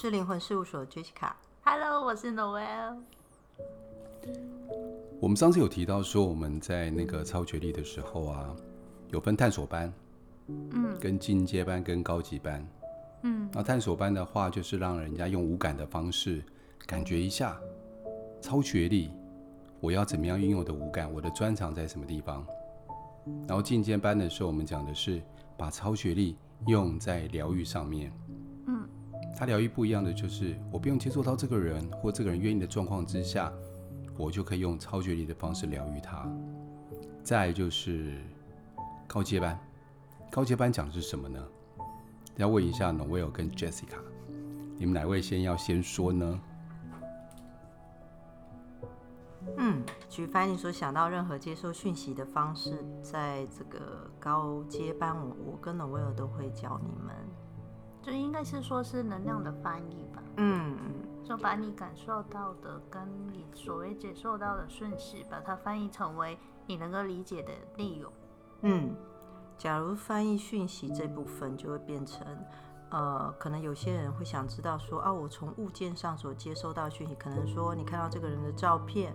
是灵魂事务所的 Jessica。Hello，我是 Noel。我们上次有提到说，我们在那个超觉力的时候啊，有分探索班，嗯，跟进阶班跟高级班，嗯，那探索班的话，就是让人家用无感的方式感觉一下超觉力，我要怎么样运用我的无感，我的专长在什么地方。然后进阶班的时候，我们讲的是把超觉力用在疗愈上面。嗯，他疗愈不一样的就是，我不用接触到这个人或这个人愿意的状况之下，我就可以用超觉力的方式疗愈他。再就是高阶班，高阶班讲的是什么呢？要问一下 Noel 跟 Jessica，你们哪位先要先说呢？嗯，举凡你所想到任何接受讯息的方式，在这个高阶班，我我跟 Noel 都会教你们，就应该是说是能量的翻译吧。嗯嗯，就把你感受到的跟你所谓接受到的顺序，把它翻译成为你能够理解的内容。嗯，假如翻译讯息这部分就会变成，呃，可能有些人会想知道说，啊，我从物件上所接收到讯息，可能说你看到这个人的照片。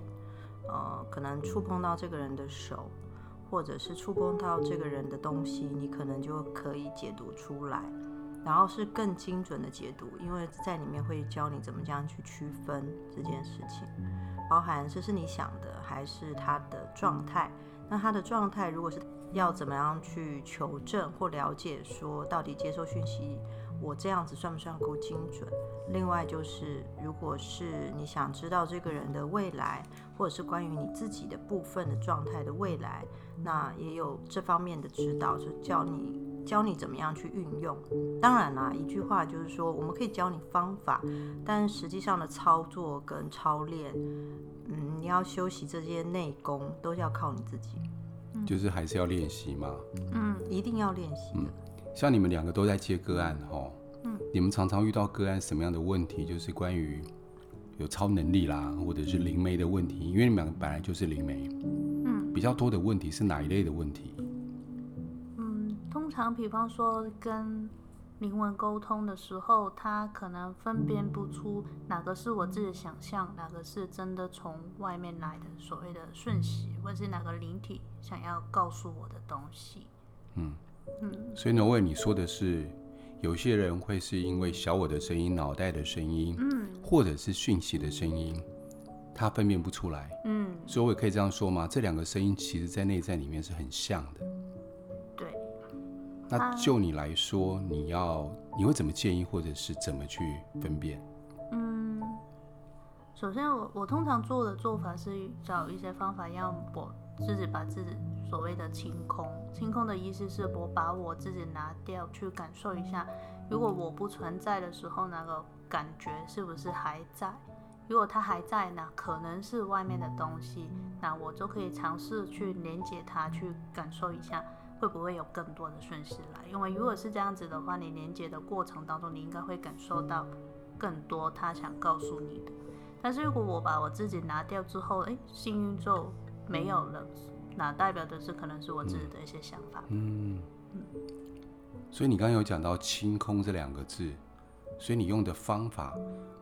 呃，可能触碰到这个人的手，或者是触碰到这个人的东西，你可能就可以解读出来，然后是更精准的解读，因为在里面会教你怎么这样去区分这件事情，包含这是你想的还是他的状态。那他的状态如果是要怎么样去求证或了解，说到底接受讯息。我这样子算不算够精准？另外就是，如果是你想知道这个人的未来，或者是关于你自己的部分的状态的未来，那也有这方面的指导，就教你教你怎么样去运用。当然啦，一句话就是说，我们可以教你方法，但实际上的操作跟操练，嗯，你要修习这些内功，都是要靠你自己。就是还是要练习嘛。嗯，一定要练习。嗯像你们两个都在接个案哈，嗯，你们常常遇到个案什么样的问题？就是关于有超能力啦，或者是灵媒的问题，因为你们两个本来就是灵媒，嗯，比较多的问题是哪一类的问题？常比方说跟灵魂沟通的时候，他可能分辨不出哪个是我自己的想象，哪个是真的从外面来的所谓的讯息，或者是哪个灵体想要告诉我的东西，嗯。嗯，所以呢，为你说的是，有些人会是因为小我的声音、脑袋的声音，嗯，或者是讯息的声音，他分辨不出来，嗯，所以我也可以这样说吗？这两个声音其实在内在里面是很像的，对。那就你来说，你要你会怎么建议，或者是怎么去分辨？嗯，首先我我通常做的做法是找一些方法，让我自己把自己。所谓的清空，清空的意思是我把我自己拿掉，去感受一下，如果我不存在的时候，那个感觉是不是还在？如果它还在，那可能是外面的东西，那我就可以尝试去连接它，去感受一下，会不会有更多的讯息来？因为如果是这样子的话，你连接的过程当中，你应该会感受到更多他想告诉你的。但是如果我把我自己拿掉之后，诶，幸运就没有了。那代表的是可能是我自己的一些想法。嗯，嗯，所以你刚刚有讲到“清空”这两个字，所以你用的方法，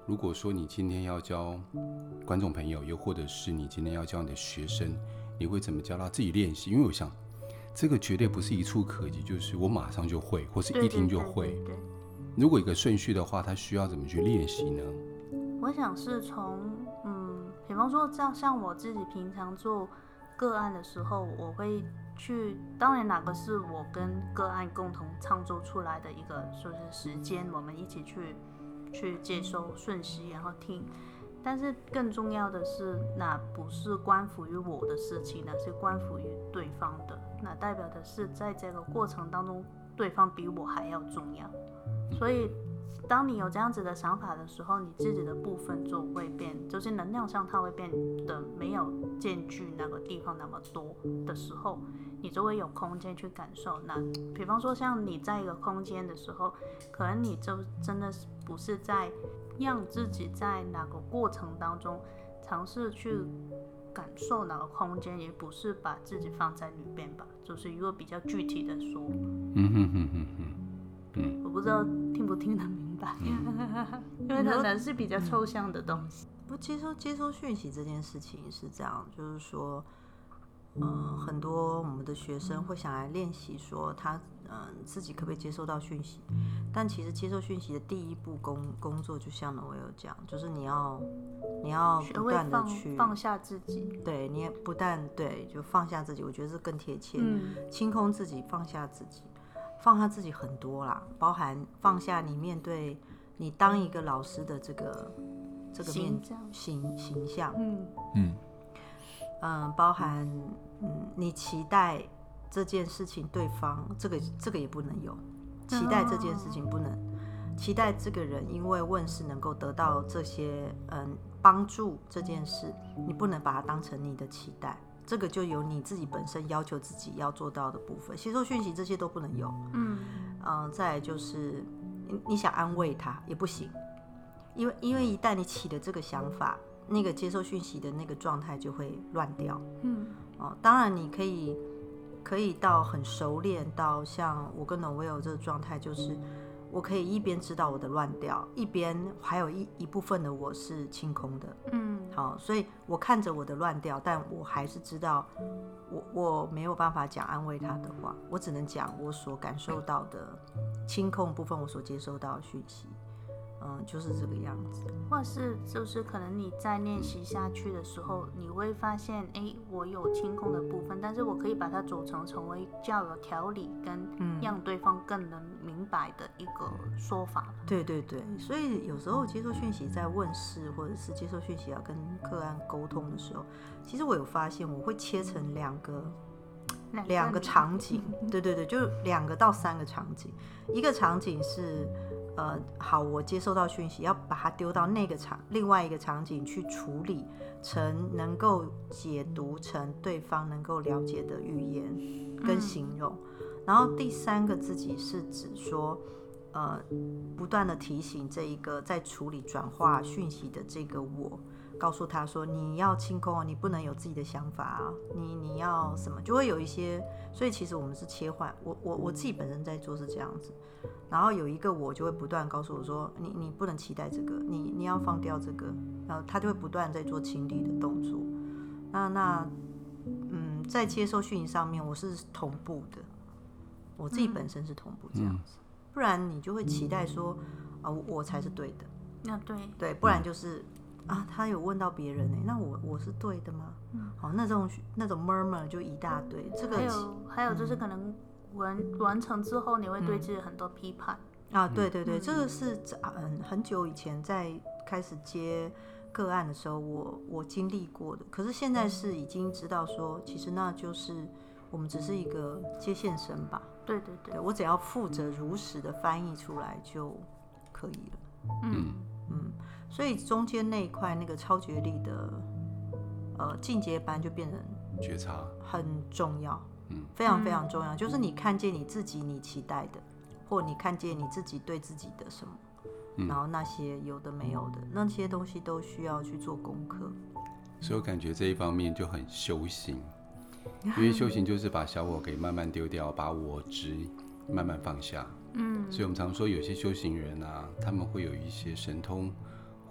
如果说你今天要教观众朋友，又或者是你今天要教你的学生，你会怎么教他自己练习？因为我想，这个绝对不是一触可及，就是我马上就会，或是一听就会。对，对，对，对。如果一个顺序的话，他需要怎么去练习呢？我想是从嗯，比方说这样，像我自己平常做。个案的时候，我会去。当然，哪个是我跟个案共同创作出来的一个，就是时间，我们一起去去接收讯息，然后听。但是更重要的是，那不是关乎于我的事情，那是关乎于对方的。那代表的是，在这个过程当中，对方比我还要重要。所以。当你有这样子的想法的时候，你自己的部分就会变，就是能量上它会变得没有占据那个地方那么多的时候，你就会有空间去感受。那比方说，像你在一个空间的时候，可能你就真的是不是在让自己在哪个过程当中尝试去感受哪个空间，也不是把自己放在里边吧，就是一个比较具体的说。嗯哼哼哼哼。嗯，我不不知道听不听得明白，嗯、因为可能是比较抽象的东西。不接收接收讯息这件事情是这样，就是说，嗯、呃，很多我们的学生会想来练习，说他嗯、呃、自己可不可以接收到讯息，但其实接受讯息的第一步工工作，就像呢我有讲，就是你要你要不断的去放，放下自己，对，你也不但对，就放下自己，我觉得是更贴切，嗯，清空自己，放下自己，放下自己很多啦，包含放下你面对你当一个老师的这个。这个面形形象，嗯嗯。嗯，包含嗯，你期待这件事情，对方这个这个也不能有，期待这件事情不能，期待这个人因为问世能够得到这些嗯帮助这件事，你不能把它当成你的期待，这个就有你自己本身要求自己要做到的部分，吸收讯息这些都不能有，嗯。嗯，再就是你你想安慰他也不行。因为因为一旦你起了这个想法，那个接受讯息的那个状态就会乱掉。嗯，哦，当然你可以可以到很熟练，到像我跟 Noelle 这个状态，就是我可以一边知道我的乱掉，一边还有一一部分的我是清空的。嗯，好，所以我看着我的乱掉，但我还是知道我我没有办法讲安慰他的话，我只能讲我所感受到的清空部分，我所接收到的讯息。嗯，就是这个样子，或者是就是可能你在练习下去的时候，你会发现，哎，我有清空的部分，但是我可以把它组成成为较有条理跟让对方更能明白的一个说法。嗯。对对对，所以有时候接受讯息在问事，或者是接受讯息要跟个案沟通的时候，其实我有发现，我会切成两个两个场景，对对对，就两个到三个场景，一个场景是。呃，好，我接收到讯息，要把它丢到那个场，另外一个场景去处理成能够解读成对方能够了解的语言跟形容。嗯、然后第三个自己是指说，呃，不断的提醒这一个在处理转化讯息的这个我。告诉他说：“你要清空哦，你不能有自己的想法啊，你你要什么就会有一些。所以其实我们是切换，我我我自己本身在做是这样子，然后有一个我就会不断告诉我说：你你不能期待这个，你你要放掉这个，然后他就会不断在做清理的动作。那那嗯，在接受讯息上面我是同步的，我自己本身是同步这样子，不然你就会期待说啊，我我才是对的，那对对，不然就是。”啊，他有问到别人呢，那我我是对的吗？嗯，好，那种那种 murmur 就一大堆。这个还有还有就是可能完、嗯、完成之后，你会对自己很多批判。啊，对对对，嗯、这个是嗯很久以前在开始接个案的时候，我我经历过的。可是现在是已经知道说，其实那就是我们只是一个接线生吧。对对对，对，我只要负责如实的翻译出来就可以了。嗯嗯。所以中间那一块那个超觉力的呃进阶班就变成觉察很重要，嗯，非常非常重要。就是你看见你自己你期待的，或你看见你自己对自己的什么，嗯，然后那些有的没有的那些东西都需要去做功课。所以我感觉这一方面就很修行，因为修行就是把小我给慢慢丢掉，把我执慢慢放下。嗯，所以我们常说有些修行人啊，他们会有一些神通。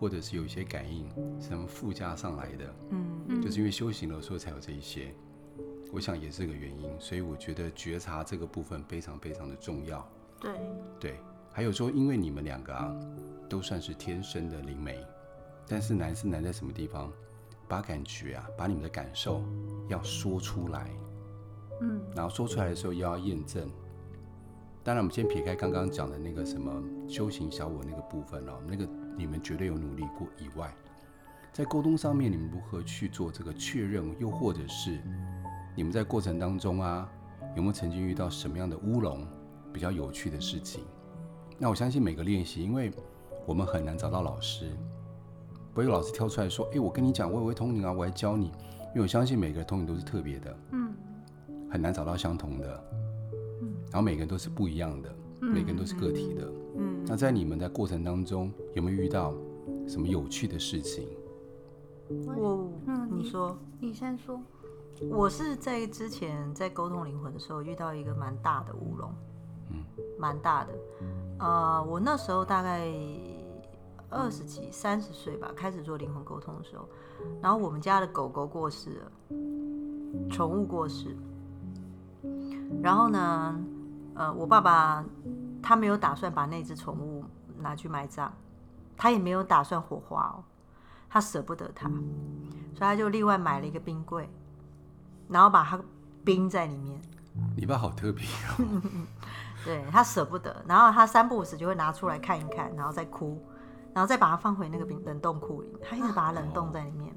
或者是有一些感应，什么附加上来的，嗯，就是因为修行了，所以才有这一些，我想也是个原因，所以我觉得觉察这个部分非常非常的重要。对对，还有说，因为你们两个啊，都算是天生的灵媒，但是难是难在什么地方？把感觉啊，把你们的感受要说出来，嗯，然后说出来的时候又要验证。当然，我们先撇开刚刚讲的那个什么修行小我那个部分哦，那个。你们绝对有努力过以外，在沟通上面，你们如何去做这个确认？又或者是你们在过程当中啊，有没有曾经遇到什么样的乌龙，比较有趣的事情？那我相信每个练习，因为我们很难找到老师，不会有老师挑出来说：“哎，我跟你讲，我也会通灵啊，我来教你。”因为我相信每个人通灵都是特别的，嗯，很难找到相同的，嗯，然后每个人都是不一样的，每个人都是个体的。嗯，那在你们的过程当中，有没有遇到什么有趣的事情？我，嗯，你说，你先说。我是在之前在沟通灵魂的时候遇到一个蛮大的乌龙，嗯，蛮大的。呃，我那时候大概二十几、三十岁吧，开始做灵魂沟通的时候，然后我们家的狗狗过世了，宠物过世，然后呢，呃，我爸爸他没有打算把那只宠物拿去埋葬，他也没有打算火化哦，他舍不得它，所以他就另外买了一个冰柜，然后把它冰在里面。你爸好特别哦。对，他舍不得，然后他三不五时就会拿出来看一看，然后再哭，然后再把它放回那个冰冷冻库里，他一直把它冷冻在里面。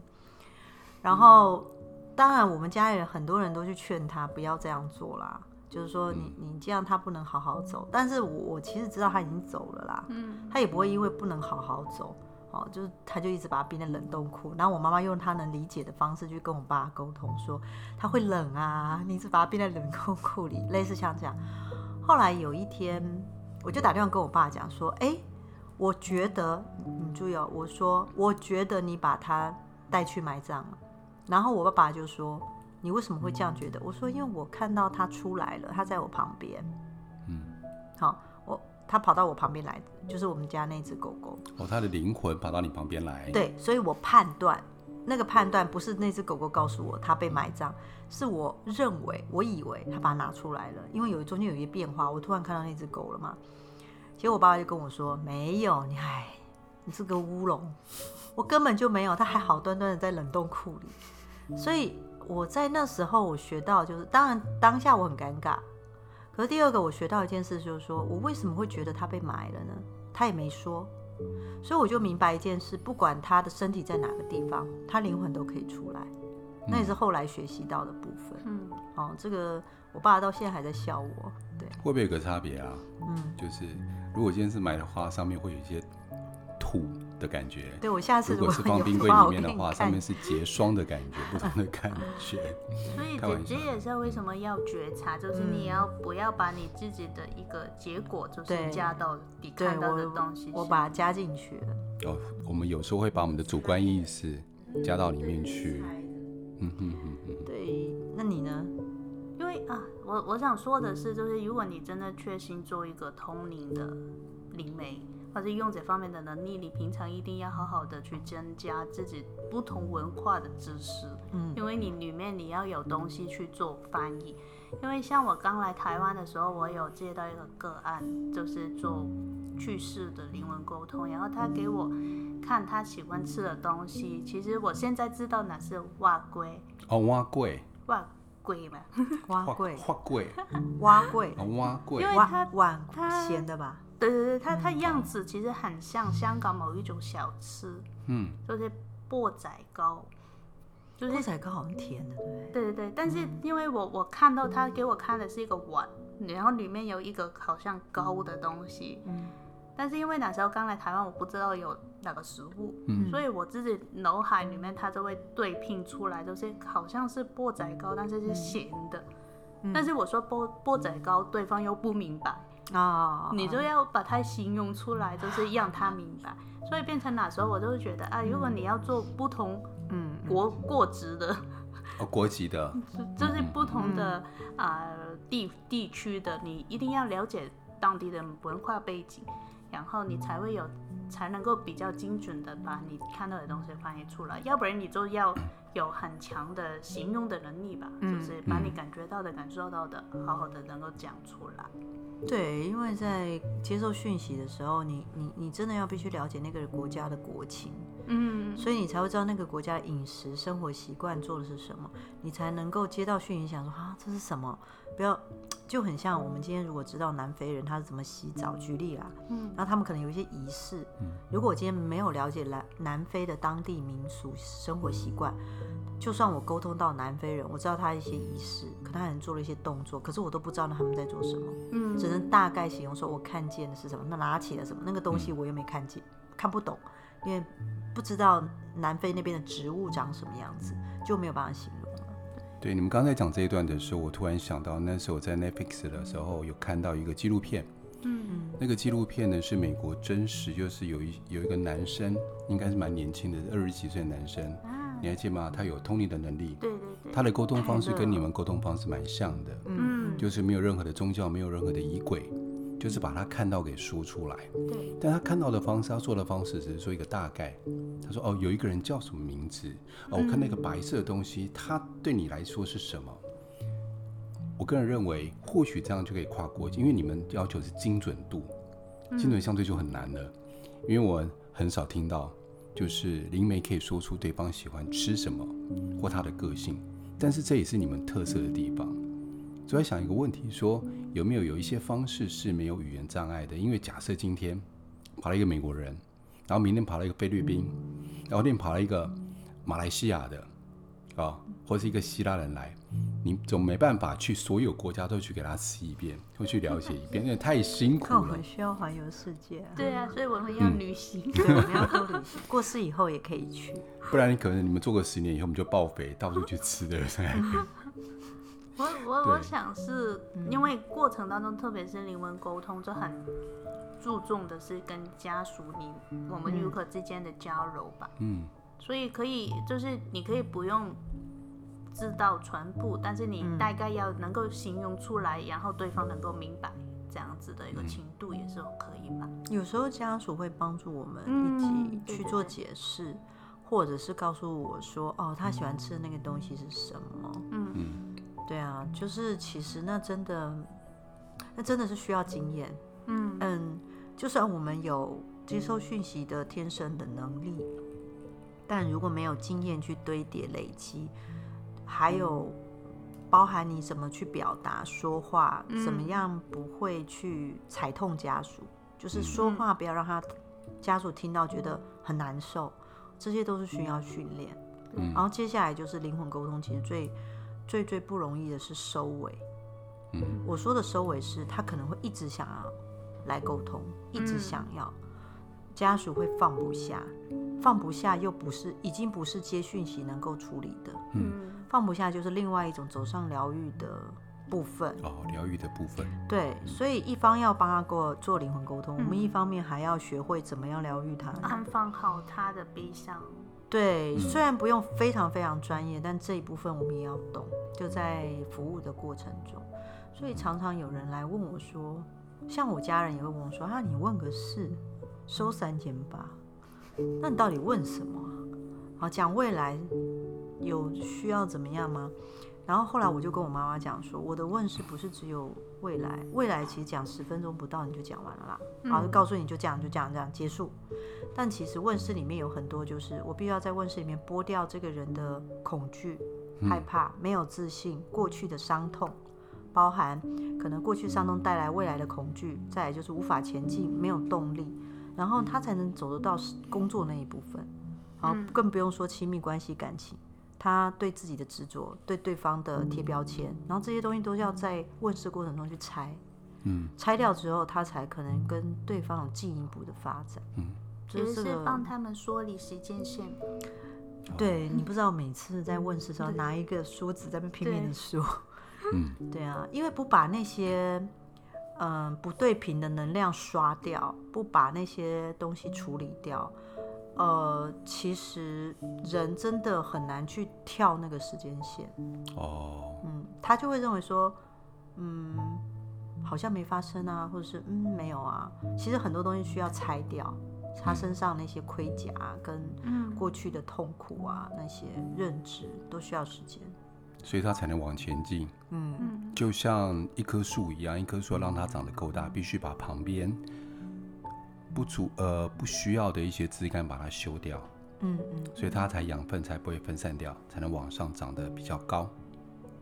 然后，当然我们家里人很多人都去劝他不要这样做啦，就是说你你这样他不能好好走。但是我我其实知道他已经走了啦，嗯他也不会因为不能好好走，哦，就是他就一直把它冰在冷冻库。然后我妈妈用她能理解的方式去跟我爸沟通说，他会冷啊，你一直把它冰在冷冻库里，类似像这样。后来有一天，我就打电话跟我爸讲说：“哎，我觉得你注意哦，我说我觉得你把他带去埋葬了。”然后我爸爸就说：“你为什么会这样觉得？”我说：“因为我看到他出来了，他在我旁边。”嗯，好，我他跑到我旁边来，就是我们家那只狗狗。哦，他的灵魂跑到你旁边来。对，所以我判断。那个判断不是那只狗狗告诉我它被埋葬，是我认为，我以为他把它拿出来了，因为有中间有一些变化，我突然看到那只狗了嘛。结果我爸爸就跟我说：“没有，你哎，你是个乌龙，我根本就没有，它还好端端的在冷冻库里。”所以我在那时候我学到就是，当然当下我很尴尬，可是第二个我学到一件事就是说，我为什么会觉得他被埋了呢？他也没说。所以我就明白一件事，不管他的身体在哪个地方，他灵魂都可以出来。那也是后来学习到的部分。嗯，哦，这个我爸到现在还在笑我。对，会不会有个差别啊？嗯，就是如果今天是埋的话，上面会有一些土的感觉。对，我下次如果是放冰柜里面的话，上面是结霜的感觉，不同的感觉。所以姐姐也是为什么要觉察，就是你要不要把你自己的一个结果，就是加到你看到的东西，我，我把它加进去了。哦，我们有时候会把我们的主观意识加到里面去。嗯哼哼哼。对，那你呢？因为啊，我我想说的是，就是如果你真的确心做一个通灵的灵媒。或者用这方面的能力，你平常一定要好好的去增加自己不同文化的知识，嗯，因为你里面你要有东西去做翻译。因为像我刚来台湾的时候，我有接到一个个案，就是做去世的灵魂沟通，然后他给我看他喜欢吃的东西。其实我现在知道哪是蛙龟哦，碗粿，碗粿嘛，碗粿，碗粿，碗粿，碗粿，因为它碗咸的吧。对对对，它它样子其实很像香港某一种小吃，嗯，就是钵仔糕，就是钵仔糕好甜的，对对对，但是因为我我看到他给我看的是一个碗，然后里面有一个好像糕的东西，嗯，但是因为那时候刚来台湾，我不知道有那个食物，嗯，所以我自己脑海里面它就会对拼出来，就是好像是钵仔糕，但是是咸的，但是我说钵钵仔糕，对方又不明白。啊，oh, 你就要把它形容出来，就是让他明白。所以变成那时候，我就会觉得啊，如果你要做不同嗯国国籍的哦国籍的，就是不同的啊、呃、地地区的，你一定要了解当地的文化背景，然后你才会有才能够比较精准的把你看到的东西翻译出来。要不然你就要有很强的形容的能力吧，就是把你感觉到的、感受到的，好好的能够讲出来。对，因为在接受讯息的时候，你你你真的要必须了解那个国家的国情，嗯，所以你才会知道那个国家的饮食、生活习惯做的是什么，你才能够接到讯息，想说啊，这是什么？不要 就很像我们今天如果知道南非人他是怎么洗澡，举例啦，嗯，然后他们可能有一些仪式，嗯。如果我今天没有了解南南非的当地民俗生活习惯。就算我沟通到南非人，我知道他一些仪式，可能他能做了一些动作，可是我都不知道他们在做什么，嗯，只能大概形容说我看见的是什么，那拿起了什么，那个东西我又没看见，看不懂，因为不知道南非那边的植物长什么样子，就没有办法形容了。对，你们刚才讲这一段的时候，我突然想到，那时候我在 Netflix 的时候有看到一个纪录片，嗯嗯，那个纪录片呢是美国真实，就是有一有一个男生，应该是蛮年轻的，二十几岁的男生。你还记得吗？他有通灵的能力，对对对，他的沟通方式跟你们沟通方式蛮像的，嗯，就是没有任何的宗教，没有任何的仪轨，就是把他看到给说出来。对。但他看到的方式，他做的方式只是说一个大概。他说：“哦，有一个人叫什么名字？哦，我看那个白色的东西，它对你来说是什么？”我个人认为，或许这样就可以跨国境，因为你们要求是精准度，精准相对就很难了。因为我很少听到，就是灵媒可以说出对方喜欢吃什么或他的个性，但是这也是你们特色的地方。所以在想一个问题：说有没有有一些方式是没有语言障碍的？因为假设今天跑了一个美国人，然后明天跑了一个菲律宾，然后后天跑了一个马来西亚的，啊、哦，或是一个希腊人来。你总没办法去所有国家都去给他吃一遍，或去了解一遍，因为太辛苦了。我们需要环游世界啊。对啊，所以我们要旅行。嗯、对，我们要多旅行。过世以后也可以去。不然你可能你们做个十年以后，我们就报废，到处去吃的。我我我想是因为过程当中，特别是灵魂沟通，就很注重的是跟家属你我们游客之间的交流吧。嗯。所以可以，就是你可以不用。知道全部，但是你大概要能够形容出来，嗯、然后对方能够明白这样子的一个程度也是可以吧。有时候家属会帮助我们一起去做解释，嗯、对对对，或者是告诉我说，哦，他喜欢吃的那个东西是什么？嗯嗯，对啊，就是其实那真的，那真的是需要经验。嗯嗯，就算我们有接收讯息的天生的能力，但如果没有经验去堆叠累积。还有，包含你怎么去表达说话，嗯、怎么样不会去踩痛家属，就是说话不要让他家属听到觉得很难受，这些都是需要训练。嗯、然后接下来就是灵魂沟通，其实最最最不容易的是收尾。嗯、我说的收尾是他可能会一直想要来沟通，一直想要，家属会放不下，放不下又不是已经不是接讯息能够处理的。嗯。放不下就是另外一种走上疗愈的部分哦，疗愈的部分。对，所以一方要帮他过做灵魂沟通，嗯、我们一方面还要学会怎么样疗愈他，安放好他的悲伤。对，虽然不用非常非常专业，但这一部分我们也要懂，就在服务的过程中。所以常常有人来问我说，像我家人也会问我说：“啊，你问个事，收三千八，那你到底问什么？”好，讲未来。有需要怎么样吗？然后后来我就跟我妈妈讲说，我的问世不是只有未来，未来其实讲十分钟不到你就讲完了啦，然后就告诉你就这样就这样这样结束。但其实问世里面有很多，就是我必须要在问世里面剥掉这个人的恐惧、害怕、没有自信、过去的伤痛，包含可能过去伤痛带来未来的恐惧，再来就是无法前进、没有动力，然后他才能走得到工作那一部分，然后更不用说亲密关系、感情。他对自己的执着，对对方的贴标签，然后这些东西都要在问世过程中去拆，嗯，拆掉之后，他才可能跟对方有进一步的发展，嗯，就是帮他们梳理时间线。对，你不知道每次在问事时候拿一个梳子在那拼命的梳，嗯，对啊，因为不把那些嗯不对频的能量刷掉，不把那些东西处理掉。呃，其实人真的很难去跳那个时间线哦。嗯，他就会认为说，嗯，好像没发生啊，或者是嗯没有啊。其实很多东西需要拆掉，他身上那些盔甲跟过去的痛苦啊，那些认知都需要时间，所以他才能往前进。嗯，就像一棵树一样，一棵树要让它长得够大，必须把旁边。不足呃不需要的一些枝干把它修掉，嗯嗯，所以它才养分才不会分散掉，才能往上长得比较高，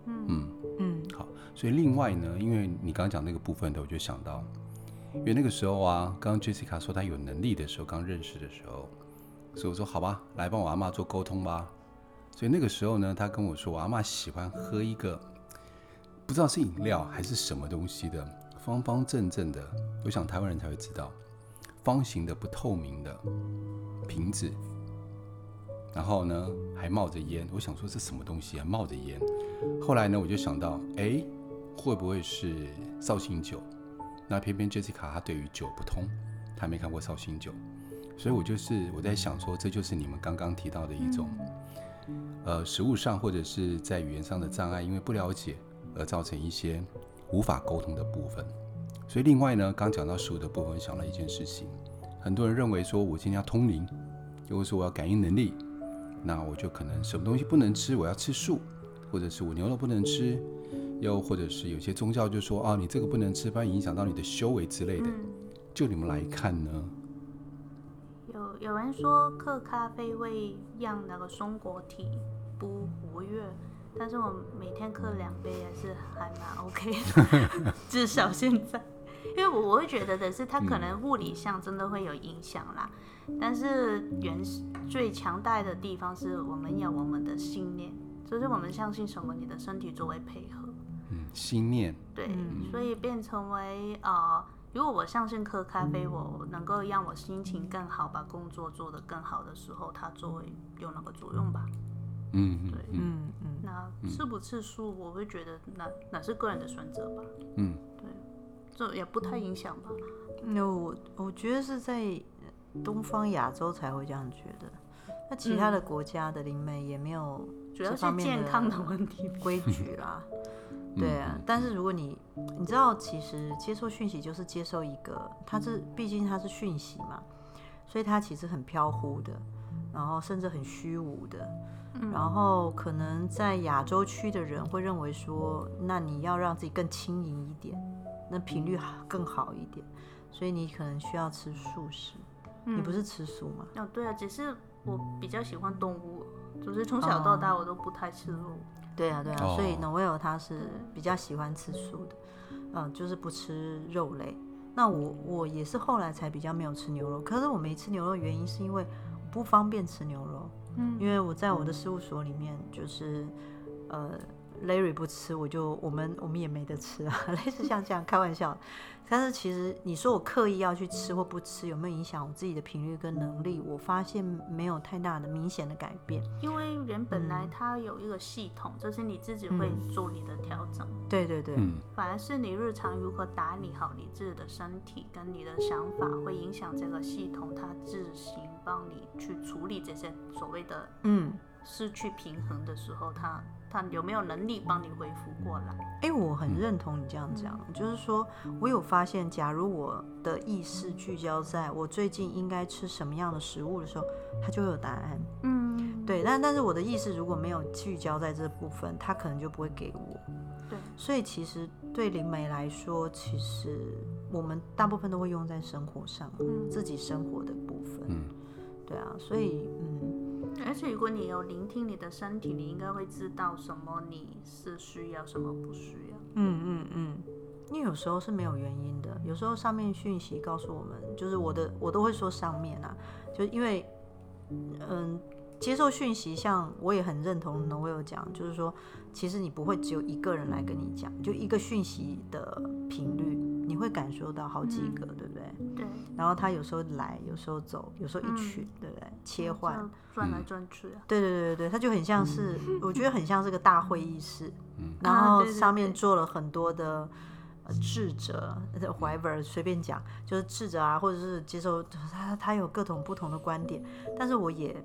嗯嗯嗯，好，所以另外呢，因为你刚刚讲那个部分的，我就想到，因为那个时候啊，刚刚 Jessica 说她有能力的时候，刚认识的时候，所以我说好吧，来帮我阿妈做沟通吧。所以那个时候呢，她跟我说，我阿妈喜欢喝一个不知道是饮料还是什么东西的，方方正正的，我想台湾人才会知道。方形的不透明的瓶子，然后呢还冒着烟，我想说这什么东西啊，冒着烟。后来呢我就想到，哎，会不会是绍兴酒？那偏偏 Jessica 她对于酒不通，她没看过绍兴酒，所以我就是我在想说，这就是你们刚刚提到的一种，呃，食物上或者是在语言上的障碍，因为不了解而造成一些无法沟通的部分。所以另外呢，刚讲到食物的部分，想了一件事情，很多人认为说我今天要通灵，又或是我要感应能力，那我就可能什么东西不能吃，我要吃素，或者是我牛肉不能吃，又或者是有些宗教就说啊，你这个不能吃，不然影响到你的修为之类的。嗯、就你们来看呢？有有人说喝咖啡会让那个松果体不活跃。但是我每天喝两杯也是还蛮 OK 的，至少现在，我我会觉得的是，它可能物理上真的会有影响啦。嗯、但是原最强大的地方是我们有我们的信念，就是我们相信什么，你的身体作为配合。嗯，信念。对，嗯、所以变成为呃，如果我相信喝咖啡，我能够让我心情更好，把工作做得更好的时候，它作为有那个作用吧。嗯，对，嗯嗯，那吃不吃素，我会觉得那那是个人的选择吧。嗯，对，这也不太影响吧。那我我觉得是在东方亚洲才会这样觉得，那其他的国家的灵媒也没有主要是健康的问题 规矩啦。对啊，但是如果你你知道，其实接受讯息就是接受一个，它是毕竟它是讯息嘛，所以它其实很飘忽的，然后甚至很虚无的。然后可能在亚洲区的人会认为说，那你要让自己更轻盈一点，那频率更好一点，所以你可能需要吃素食。嗯、你不是吃素吗？哦，对啊，只是我比较喜欢动物，就是从小到大我都不太吃肉。哦、对啊，对啊，所以 Noelle 他是比较喜欢吃素的，嗯，就是不吃肉类。那我我也是后来才比较没有吃牛肉，可是我没吃牛肉原因是因为不方便吃牛肉。嗯，因为我在我的事务所里面，就是，呃，Larry 不吃，我就我们我们也没得吃啊，类似像这样开玩笑。但是其实你说我刻意要去吃或不吃，有没有影响我自己的频率跟能力？我发现没有太大的明显的改变。因为人本来它有一个系统，就是你自己会做你的调整。嗯、对对对，反而是你日常如何打理好你自己的身体跟你的想法，会影响这个系统它自行帮你去处理这些所谓的嗯失去平衡的时候，它。他有没有能力帮你恢复过来？哎、欸，我很认同你这样讲，嗯、就是说我有发现，假如我的意识聚焦在我最近应该吃什么样的食物的时候，它就会有答案。嗯，对。但但是我的意识如果没有聚焦在这部分，它可能就不会给我。对。所以其实对灵媒来说，其实我们大部分都会用在生活上，嗯、自己生活的部分。嗯。对啊，所以嗯。而且如果你有聆听你的身体，你应该会知道什么你是需要，什么不需要。嗯嗯嗯，因为有时候是没有原因的，有时候上面讯息告诉我们，就是我的我都会说上面啊，就因为嗯接受讯息，像我也很认同 Noelle 讲，就是说其实你不会只有一个人来跟你讲，就一个讯息的频率。你会感受到好几个，嗯、对不对？对。然后他有时候来，有时候走，有时候一群，嗯、对不对？切换，转来转去啊。对对对对对，他就很像是，嗯、我觉得很像是个大会议室，嗯、然后上面坐了很多的智者，whatever，随便讲，就是智者啊，或者是接受他，他有各种不同的观点，但是我也。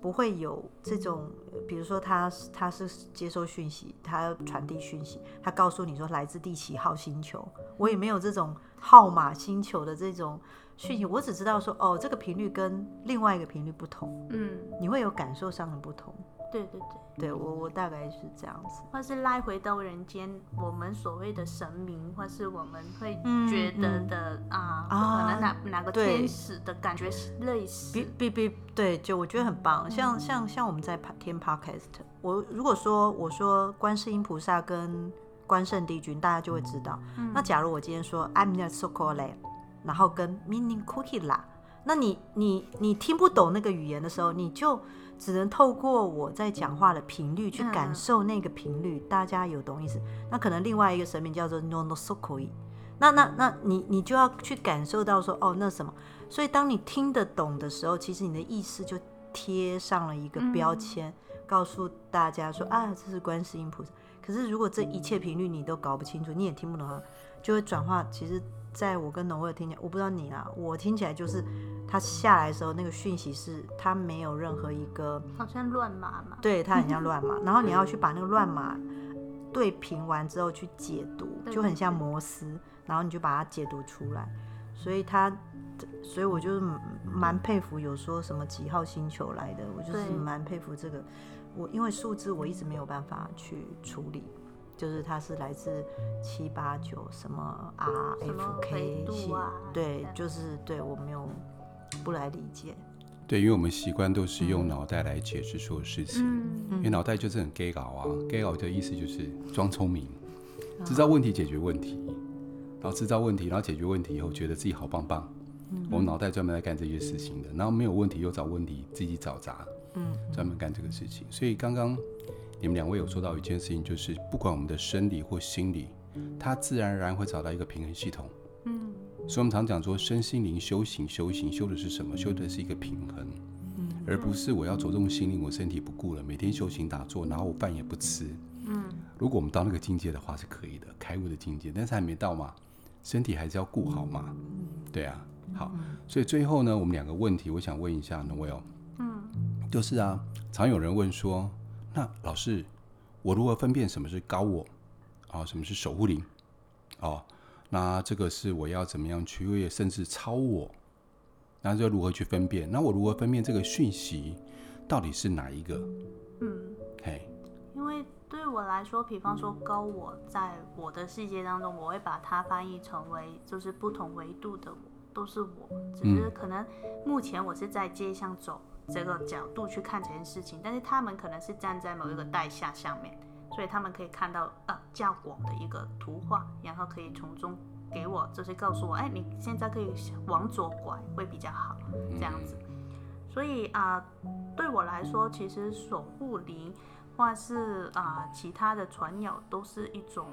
不会有这种，比如说他他是接收讯息，他传递讯息，他告诉你说来自第几号星球，我也没有这种号码星球的这种讯息，我只知道说哦，这个频率跟另外一个频率不同，嗯，你会有感受上的不同。对对对，对我我大概是这样子，或是拉回到人间，我们所谓的神明，或是我们会觉得的、嗯。嗯、啊，可能哪、啊、哪个天使的感觉是类似，比比比，对，就我觉得很棒，像像像我们在听 podcast，我如果说我说观世音菩萨跟关圣帝君，大家就会知道。嗯、那假如我今天说 I'm not so cool，然后跟 meaning cookie 啦，那你你你听不懂那个语言的时候，你就。只能透过我在讲话的频率去感受那个频率，嗯、大家有懂意思？那可能另外一个神明叫做 Nonosokoi，那那那你你就要去感受到说哦那什么？所以当你听得懂的时候，其实你的意识就贴上了一个标签，嗯、告诉大家说啊这是观世音菩萨。可是如果这一切频率你都搞不清楚，你也听不懂啊，就会转化。其实。在我跟 Noelle 听见，我不知道你啊，我听起来就是他下来的时候，那个讯息是他没有任何一个，好像乱码嘛，对，他很像乱码，然后你要去把那个乱码对平完之后去解读，就很像摩斯，然后你就把它解读出来。所以他，所以我就是蛮佩服有说什么几号星球来的，我就是蛮佩服这个。我因为数字我一直没有办法去处理，就是它是来自七八九什么 R F K 系，对，就是对我没有不来理解。对，因为我们习惯都是用脑袋来解释所有事情，嗯、因为脑袋就是很 gay 搞啊，gay 搞的意思就是装聪明，制造问题解决问题，然后制造问题，然后解决问题以后觉得自己好棒棒。嗯、我们脑袋专门来干这些事情的，然后没有问题又找问题，自己找砸。嗯，专门干这个事情，所以刚刚你们两位有说到一件事情，就是不管我们的生理或心理，它自然而然会找到一个平衡系统。嗯，所以我们常讲说身心灵修行，修行修的是什么？修的是一个平衡，嗯，而不是我要着重心灵，我身体不顾了，每天修行打坐，然后我饭也不吃。嗯，如果我们到那个境界的话是可以的，开悟的境界，但是还没到嘛，身体还是要顾好嘛。对啊，好，所以最后呢，我们两个问题，我想问一下 Noelle。就是啊，常有人问说，那老师，我如何分辨什么是高我啊？什么是守护灵？哦，那这个是我要怎么样去，甚至超我？那就如何去分辨？那我如何分辨这个讯息到底是哪一个？嗯，嘿，因为对我来说，比方说高我，在我的世界当中，我会把它翻译成为就是不同维度的我，都是我，只是可能目前我是在街上走。这个角度去看这件事情，但是他们可能是站在某一个代下上面，所以他们可以看到呃较广的一个图画，然后可以从中给我就是告诉我，哎，你现在可以往左拐会比较好，这样子。所以啊、呃，对我来说，其实守护灵或是啊、呃、其他的传友都是一种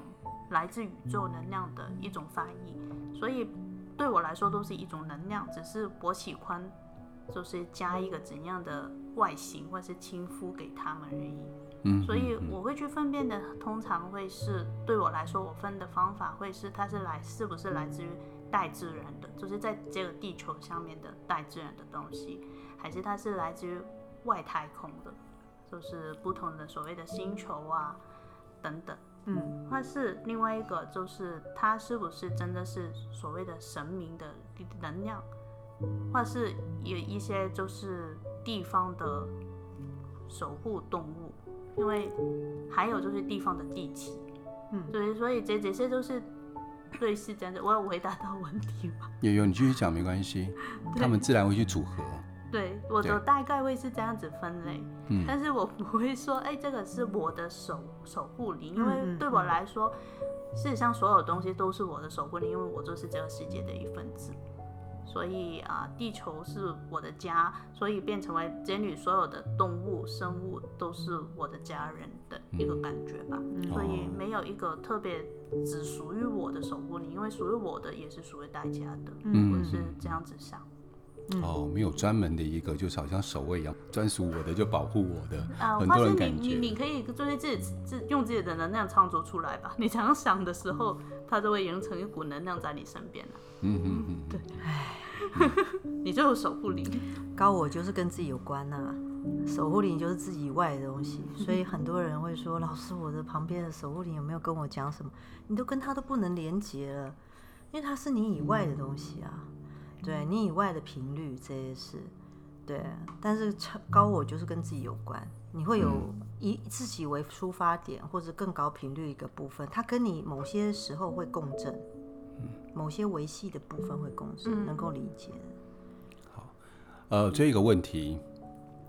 来自宇宙能量的一种翻译，所以对我来说都是一种能量，只是我喜欢。就是加一个怎样的外形或是亲肤给他们而已，嗯，所以我会去分辨的，通常会是对我来说，我分的方法会是它是来是不是来自于大自然的，就是在这个地球上面的大自然的东西，还是它是来自于外太空的，就是不同的所谓的星球啊等等，嗯，或是另外一个就是它是不是真的是所谓的神明的能量。或是有一些就是地方的守护动物，因为还有就是地方的地气，嗯，对，所以这这些都是类似这样的。我有回答到问题吗？有有，你继续讲没关系，他们自然会去组合。对，我的大概会是这样子分类，嗯，但是我不会说，哎，这个是我的守守护灵，因为对我来说，事实上所有东西都是我的守护灵，因为我就是这个世界的一份子。所以啊，地球是我的家，所以变成为这里所有的动物生物都是我的家人的一个感觉吧。嗯、所以没有一个特别只属于我的守护灵，因为属于我的也是属于大家的，嗯，我是这样子想。哦，没有专门的一个，就是好像守卫一样，专属我的就保护我的。啊，很多人感觉你你你可以就是自己自用自己的能量创作出来吧。你常想的时候，它就会形成一股能量在你身边了。嗯嗯嗯，对，唉。你就有守护灵，高我就是跟自己有关呐、啊，守护灵就是自己以外的东西，所以很多人会说，老师，我的旁边的守护灵有没有跟我讲什么？你都跟他都不能连接了，因为他是你以外的东西啊，对你以外的频率这些事，对，但是高我就是跟自己有关，你会有以自己为出发点或者更高频率一个部分，它跟你某些时候会共振。某些维系的部分会共识，嗯、能够理解。好，呃，这个问题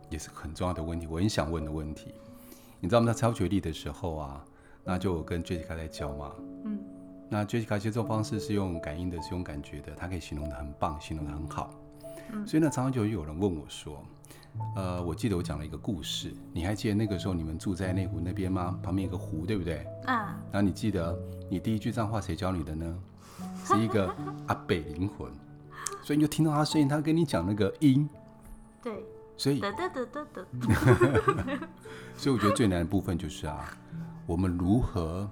也是很重要的问题，我很想问的问题。你知道我们在超觉力的时候啊，那就跟 Jessica 在教嘛。嗯。那 Jessica 接受方式是用感应的，是用感觉的，她可以形容的很棒，形容的很好。嗯。所以呢，常常就有人问我说，呃，我记得我讲了一个故事，你还记得那个时候你们住在内湖那边吗？旁边有个湖，对不对？啊。然后你记得你第一句脏话谁教你的呢？是一个 阿北灵魂，所以你就听到他声音，他跟你讲那个音，对，所以，所以我觉得最难的部分就是啊，我们如何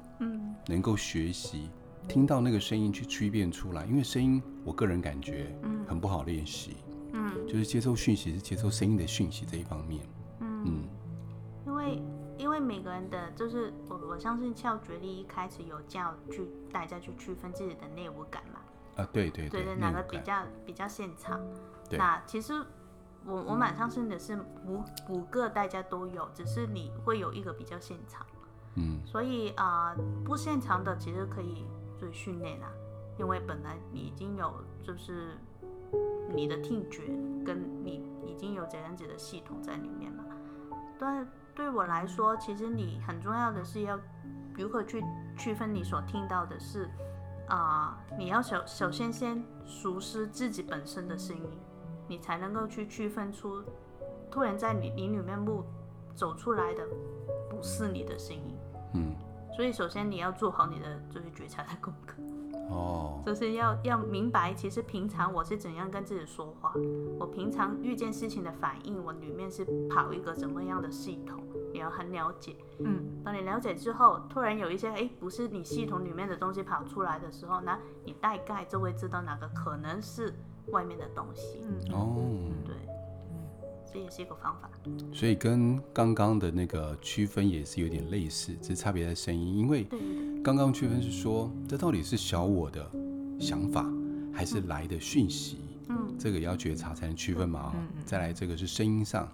能够学习听到那个声音去区辨出来，因为声音，我个人感觉很不好练习，嗯，就是接收讯息是接收声音的讯息这一方面，嗯，因为。因为每个人的就是我我相信翘觉力一开始有教去大家去区分自己的内五感嘛。啊，对对对，对对，哪个比较比较现场？那其实我我蛮相信的是五五个大家都有，只是你会有一个比较现场。嗯。所以啊、呃，不现场的其实可以做训练啦，因为本来你已经有就是你的听觉跟你已经有这样子的系统在里面嘛。对，对我来说，其实你很重要的是要如何去区分你所听到的是。啊、呃，你要首首先先熟悉自己本身的声音，你才能够去区分出突然在你你里面目走出来的不是你的声音。嗯，所以首先你要做好你的就是觉察的功课。哦，就是要要明白，其实平常我是怎样跟自己说话，我平常遇见事情的反应，我里面是跑一个怎么样的系统。你要很了解，嗯，当你了解之后，突然有一些哎，不是你系统里面的东西跑出来的时候，那你大概就会知道哪个可能是外面的东西。嗯，哦，对，这也是一个方法。所以跟刚刚的那个区分也是有点类似，只是差别在声音。因为刚刚区分是说，这到底是小我的想法，还是来的讯息？嗯，这个也要觉察才能区分嘛。嗯，再来这个是声音上。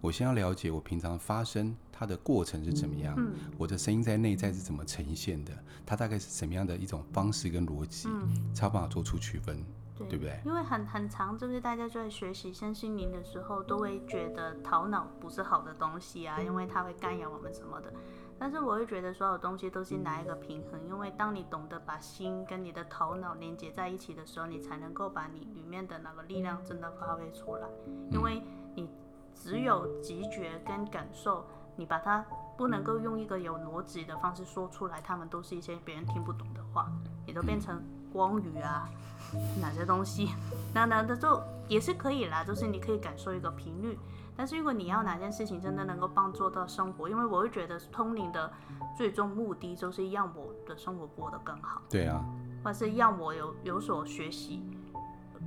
我先要了解我平常发声它的过程是怎么样，嗯、我的声音在内在是怎么呈现的，它大概是什么样的一种方式跟逻辑，嗯、才有办法做出区分，对，对不对？因为很很长，就是大家在学习身心灵的时候，都会觉得头脑不是好的东西啊，因为它会干扰我们什么的。但是我会觉得所有东西都是拿一个平衡，因为当你懂得把心跟你的头脑连接在一起的时候，你才能够把你里面的那个力量真的发挥出来，因为你。只有直觉跟感受，你把它不能够用一个有逻辑的方式说出来，他们都是一些别人听不懂的话，也都变成光语啊，哪些东西，那那那就也是可以啦，就是你可以感受一个频率。但是如果你要哪件事情真的能够帮助到生活，因为我会觉得通灵的最终目的就是让我的生活过得更好。对啊，或是让我有有所学习。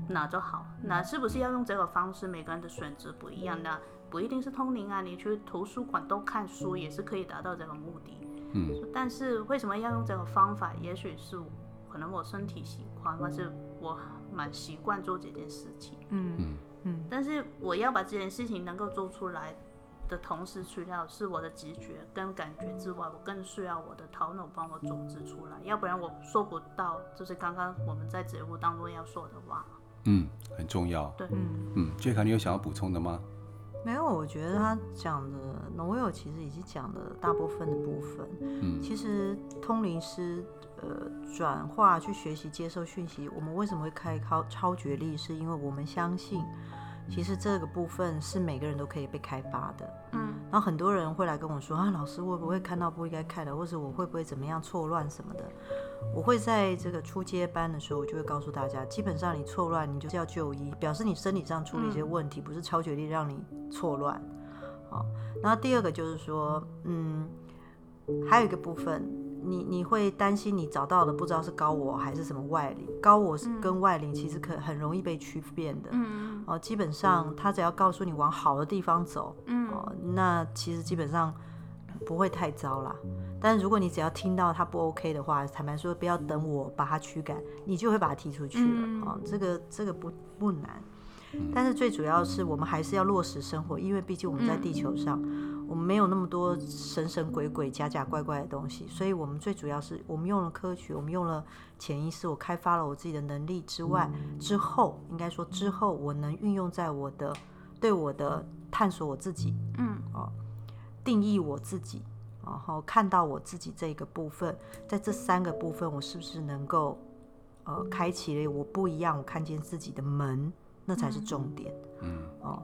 那就好，那是不是要用这个方式？每个人的选择不一样，那不一定是通灵啊，你去图书馆都看书也是可以达到这个目的。嗯，但是为什么要用这个方法？也许是可能我身体喜欢，或是我蛮习惯做这件事情。嗯嗯嗯。但是我要把这件事情能够做出来的同时，除了是我的直觉跟感觉之外，我更需要我的头脑帮我组织出来，要不然我说不到，就是刚刚我们在节目当中要说的话。嗯，很重要。对，嗯嗯，杰卡，你有想要补充的吗？没有，我觉得他讲的农友其实已经讲了大部分的部分。嗯，其实通灵师呃转化去学习接受讯息，我们为什么会开超超觉力？是因为我们相信，其实这个部分是每个人都可以被开发的。嗯，然后很多人会来跟我说啊，老师会不会看到不应该看的，或者我会不会怎么样错乱什么的？我会在这个初阶班的时候，我就会告诉大家，基本上你错乱，你就是要就医，表示你身体上出了一些问题，不是超觉力让你错乱。好，然后第二个就是说，嗯，还有一个部分，你你会担心你找到的不知道是高我还是什么外灵，高我是跟外灵其实可很容易被区辨的。嗯，哦，基本上他只要告诉你往好的地方走，嗯，哦，那其实基本上不会太糟啦。但如果你只要听到他不 OK 的话，坦白说，不要等我把他驱赶，你就会把他踢出去了。嗯、哦，这个这个不不难，但是最主要是我们还是要落实生活，因为毕竟我们在地球上，嗯、我们没有那么多神神鬼鬼、假假怪怪的东西，所以我们最主要是我们用了科学，我们用了潜意识，我开发了我自己的能力之外，之后应该说之后我能运用在我的对我的探索我自己，嗯，哦，定义我自己。然后看到我自己这个部分，在这三个部分，我是不是能够呃开启了我不一样，我看见自己的门，那才是重点。嗯哦，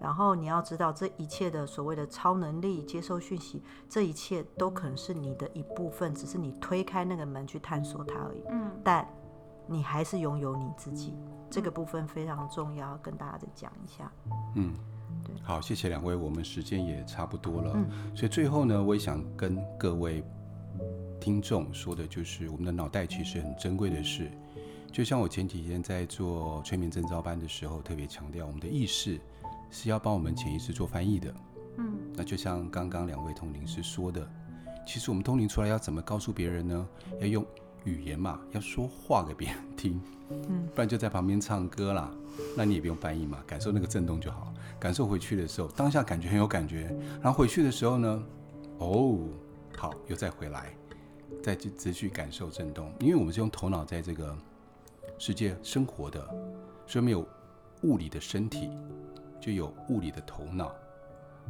然后你要知道，这一切的所谓的超能力、接收讯息，这一切都可能是你的一部分，只是你推开那个门去探索它而已。嗯，但你还是拥有你自己，这个部分非常重要，跟大家再讲一下。嗯。好，谢谢两位，我们时间也差不多了，嗯、所以最后呢，我也想跟各位听众说的，就是我们的脑袋其实很珍贵的事，就像我前几天在做催眠证照班的时候，特别强调，我们的意识是要帮我们潜意识做翻译的，嗯，那就像刚刚两位通灵师说的，其实我们通灵出来要怎么告诉别人呢？要用语言嘛，要说话给别人听，嗯，不然就在旁边唱歌啦，那你也不用翻译嘛，感受那个震动就好。感受回去的时候，当下感觉很有感觉，然后回去的时候呢，哦，好，又再回来，再继续感受震动，因为我们是用头脑在这个世界生活的，所以没有物理的身体，就有物理的头脑，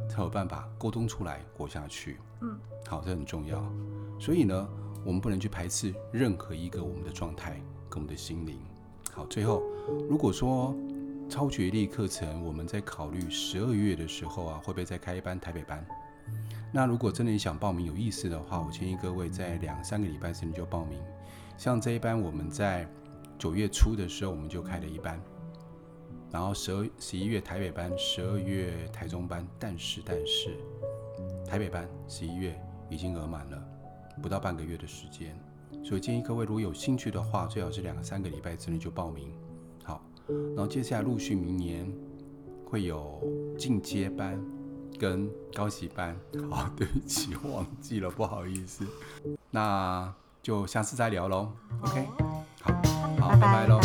才有办法沟通出来活下去。嗯，好，这很重要。所以呢，我们不能去排斥任何一个我们的状态跟我们的心灵。好，最后如果说超觉力课程，我们在考虑十二月的时候啊，会不会再开一班台北班？那如果真的你想报名有意思的话，我建议各位在两三个礼拜之内就报名。像这一班，我们在九月初的时候我们就开了一班，然后十二十一月台北班，十二月台中班，但是但是台北班十一月已经额满了，不到半个月的时间，所以建议各位如果有兴趣的话，最好是两三个礼拜之内就报名。好然后接下来陆续明年会有进阶班跟高级班。好，对不起，忘记了，不好意思。那就下次再聊喽。OK，好，好，拜拜喽。